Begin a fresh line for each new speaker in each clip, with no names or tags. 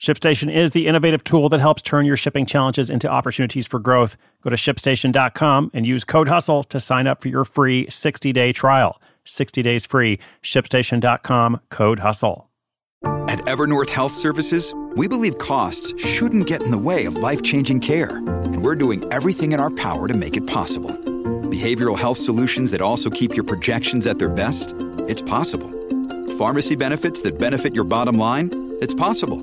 ShipStation is the innovative tool that helps turn your shipping challenges into opportunities for growth. Go to shipstation.com and use code HUSTLE to sign up for your free 60 day trial. 60 days free. ShipStation.com, code HUSTLE.
At Evernorth Health Services, we believe costs shouldn't get in the way of life changing care, and we're doing everything in our power to make it possible. Behavioral health solutions that also keep your projections at their best? It's possible. Pharmacy benefits that benefit your bottom line? It's possible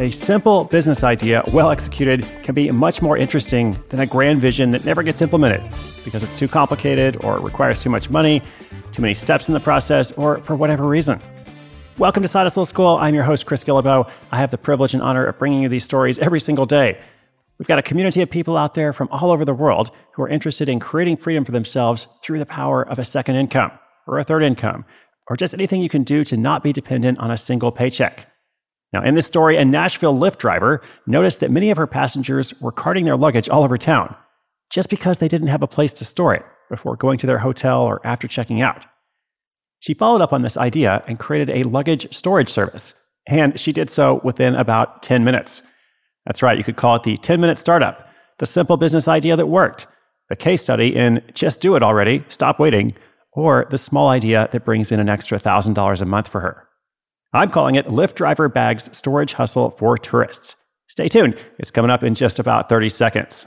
A simple business idea, well executed, can be much more interesting than a grand vision that never gets implemented because it's too complicated or requires too much money, too many steps in the process, or for whatever reason. Welcome to Side Hustle School. I'm your host, Chris Guillebeau. I have the privilege and honor of bringing you these stories every single day. We've got a community of people out there from all over the world who are interested in creating freedom for themselves through the power of a second income or a third income or just anything you can do to not be dependent on a single paycheck. Now, in this story, a Nashville Lyft driver noticed that many of her passengers were carting their luggage all over town just because they didn't have a place to store it before going to their hotel or after checking out. She followed up on this idea and created a luggage storage service, and she did so within about 10 minutes. That's right, you could call it the 10 minute startup, the simple business idea that worked, the case study in just do it already, stop waiting, or the small idea that brings in an extra $1,000 a month for her. I'm calling it Lyft Driver Bags Storage Hustle for Tourists. Stay tuned, it's coming up in just about 30 seconds.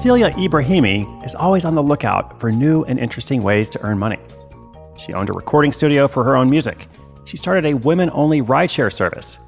Cecilia Ibrahimi is always on the lookout for new and interesting ways to earn money. She owned a recording studio for her own music. She started a women only rideshare service.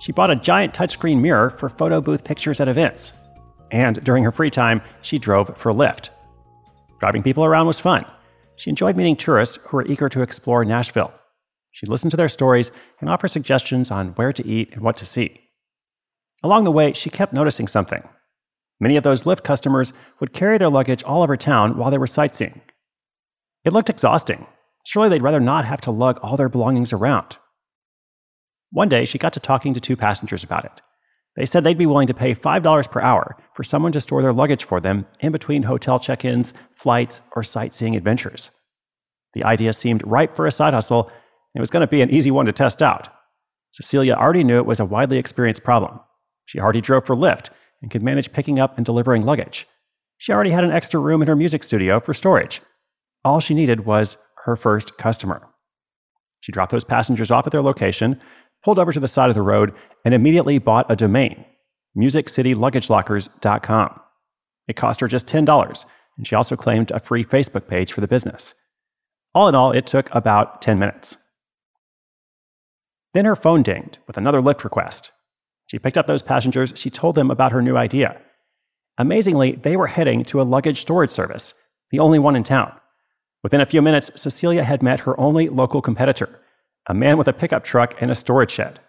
She bought a giant touchscreen mirror for photo booth pictures at events. And during her free time, she drove for Lyft. Driving people around was fun. She enjoyed meeting tourists who were eager to explore Nashville. She listened to their stories and offered suggestions on where to eat and what to see. Along the way, she kept noticing something. Many of those Lyft customers would carry their luggage all over town while they were sightseeing. It looked exhausting. Surely they'd rather not have to lug all their belongings around. One day, she got to talking to two passengers about it. They said they'd be willing to pay $5 per hour for someone to store their luggage for them in between hotel check ins, flights, or sightseeing adventures. The idea seemed ripe for a side hustle, and it was going to be an easy one to test out. Cecilia already knew it was a widely experienced problem. She already drove for Lyft, and could manage picking up and delivering luggage. She already had an extra room in her music studio for storage. All she needed was her first customer. She dropped those passengers off at their location, pulled over to the side of the road, and immediately bought a domain, musiccityluggage.lockers.com. It cost her just $10, and she also claimed a free Facebook page for the business. All in all, it took about 10 minutes. Then her phone dinged with another Lyft request. She picked up those passengers, she told them about her new idea. Amazingly, they were heading to a luggage storage service, the only one in town. Within a few minutes, Cecilia had met her only local competitor, a man with a pickup truck and a storage shed.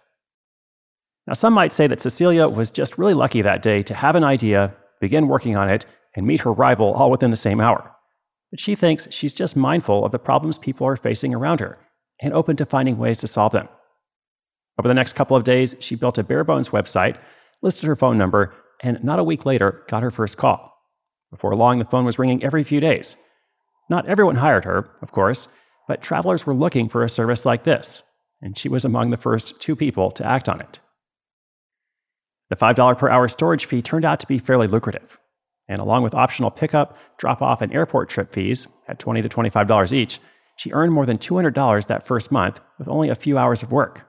Now, some might say that Cecilia was just really lucky that day to have an idea, begin working on it, and meet her rival all within the same hour. But she thinks she's just mindful of the problems people are facing around her and open to finding ways to solve them. Over the next couple of days, she built a bare bones website, listed her phone number, and not a week later got her first call. Before long, the phone was ringing every few days. Not everyone hired her, of course, but travelers were looking for a service like this, and she was among the first two people to act on it. The $5 per hour storage fee turned out to be fairly lucrative, and along with optional pickup, drop off, and airport trip fees at 20 to $25 each, she earned more than $200 that first month with only a few hours of work.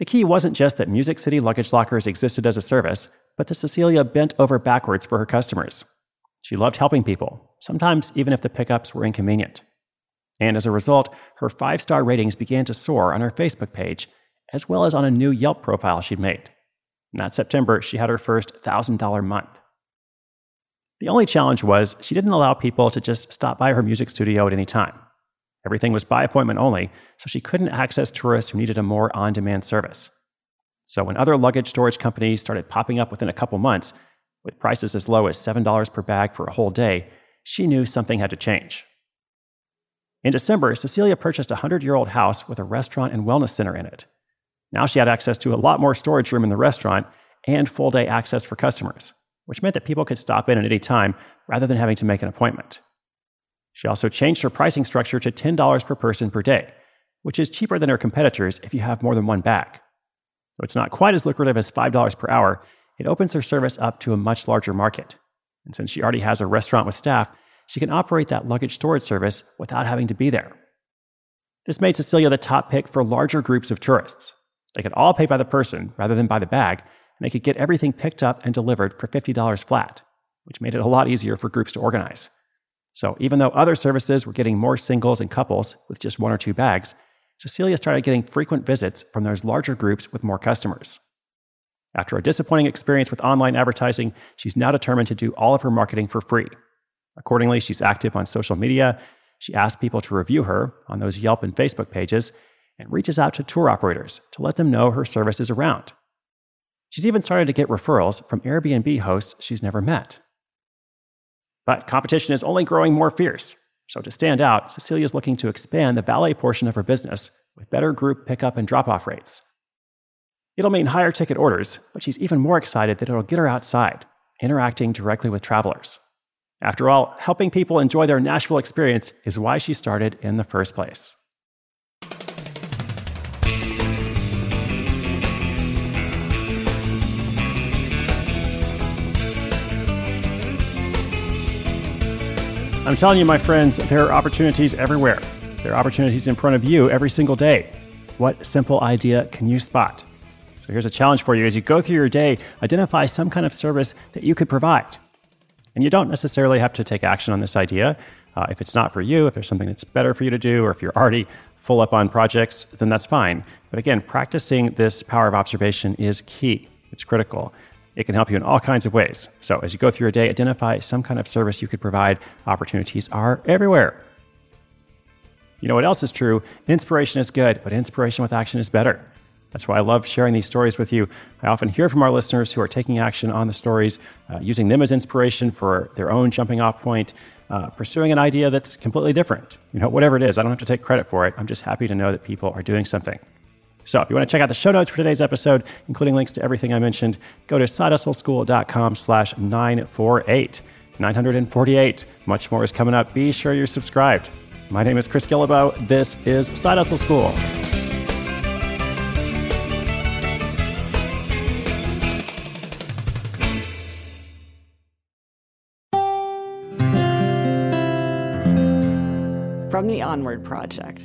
The key wasn't just that Music City luggage lockers existed as a service, but that Cecilia bent over backwards for her customers. She loved helping people, sometimes even if the pickups were inconvenient. And as a result, her five star ratings began to soar on her Facebook page, as well as on a new Yelp profile she'd made. In that September, she had her first $1,000 month. The only challenge was she didn't allow people to just stop by her music studio at any time. Everything was by appointment only, so she couldn't access tourists who needed a more on demand service. So when other luggage storage companies started popping up within a couple months, with prices as low as $7 per bag for a whole day, she knew something had to change. In December, Cecilia purchased a 100 year old house with a restaurant and wellness center in it. Now she had access to a lot more storage room in the restaurant and full day access for customers, which meant that people could stop in at any time rather than having to make an appointment. She also changed her pricing structure to $10 per person per day, which is cheaper than her competitors if you have more than one bag. Though it's not quite as lucrative as $5 per hour, it opens her service up to a much larger market. And since she already has a restaurant with staff, she can operate that luggage storage service without having to be there. This made Cecilia the top pick for larger groups of tourists. They could all pay by the person rather than by the bag, and they could get everything picked up and delivered for $50 flat, which made it a lot easier for groups to organize. So even though other services were getting more singles and couples with just one or two bags, Cecilia started getting frequent visits from those larger groups with more customers. After a disappointing experience with online advertising, she's now determined to do all of her marketing for free. Accordingly, she's active on social media. She asks people to review her on those Yelp and Facebook pages and reaches out to tour operators to let them know her service is around. She's even started to get referrals from Airbnb hosts she's never met. But competition is only growing more fierce. So, to stand out, Cecilia is looking to expand the valet portion of her business with better group pickup and drop off rates. It'll mean higher ticket orders, but she's even more excited that it'll get her outside, interacting directly with travelers. After all, helping people enjoy their Nashville experience is why she started in the first place. I'm telling you, my friends, there are opportunities everywhere. There are opportunities in front of you every single day. What simple idea can you spot? So here's a challenge for you as you go through your day, identify some kind of service that you could provide. And you don't necessarily have to take action on this idea. Uh, if it's not for you, if there's something that's better for you to do, or if you're already full up on projects, then that's fine. But again, practicing this power of observation is key. It's critical. It can help you in all kinds of ways. So as you go through your day, identify some kind of service you could provide. Opportunities are everywhere. You know what else is true? Inspiration is good, but inspiration with action is better. That's why I love sharing these stories with you. I often hear from our listeners who are taking action on the stories, uh, using them as inspiration for their own jumping off point, uh, pursuing an idea that's completely different. You know, whatever it is, I don't have to take credit for it. I'm just happy to know that people are doing something. So if you want to check out the show notes for today's episode, including links to everything I mentioned, go to sidehustleschool.com slash 948. 948. Much more is coming up. Be sure you're subscribed. My name is Chris Guillebeau. This is Side Hustle School.
from the Onward Project.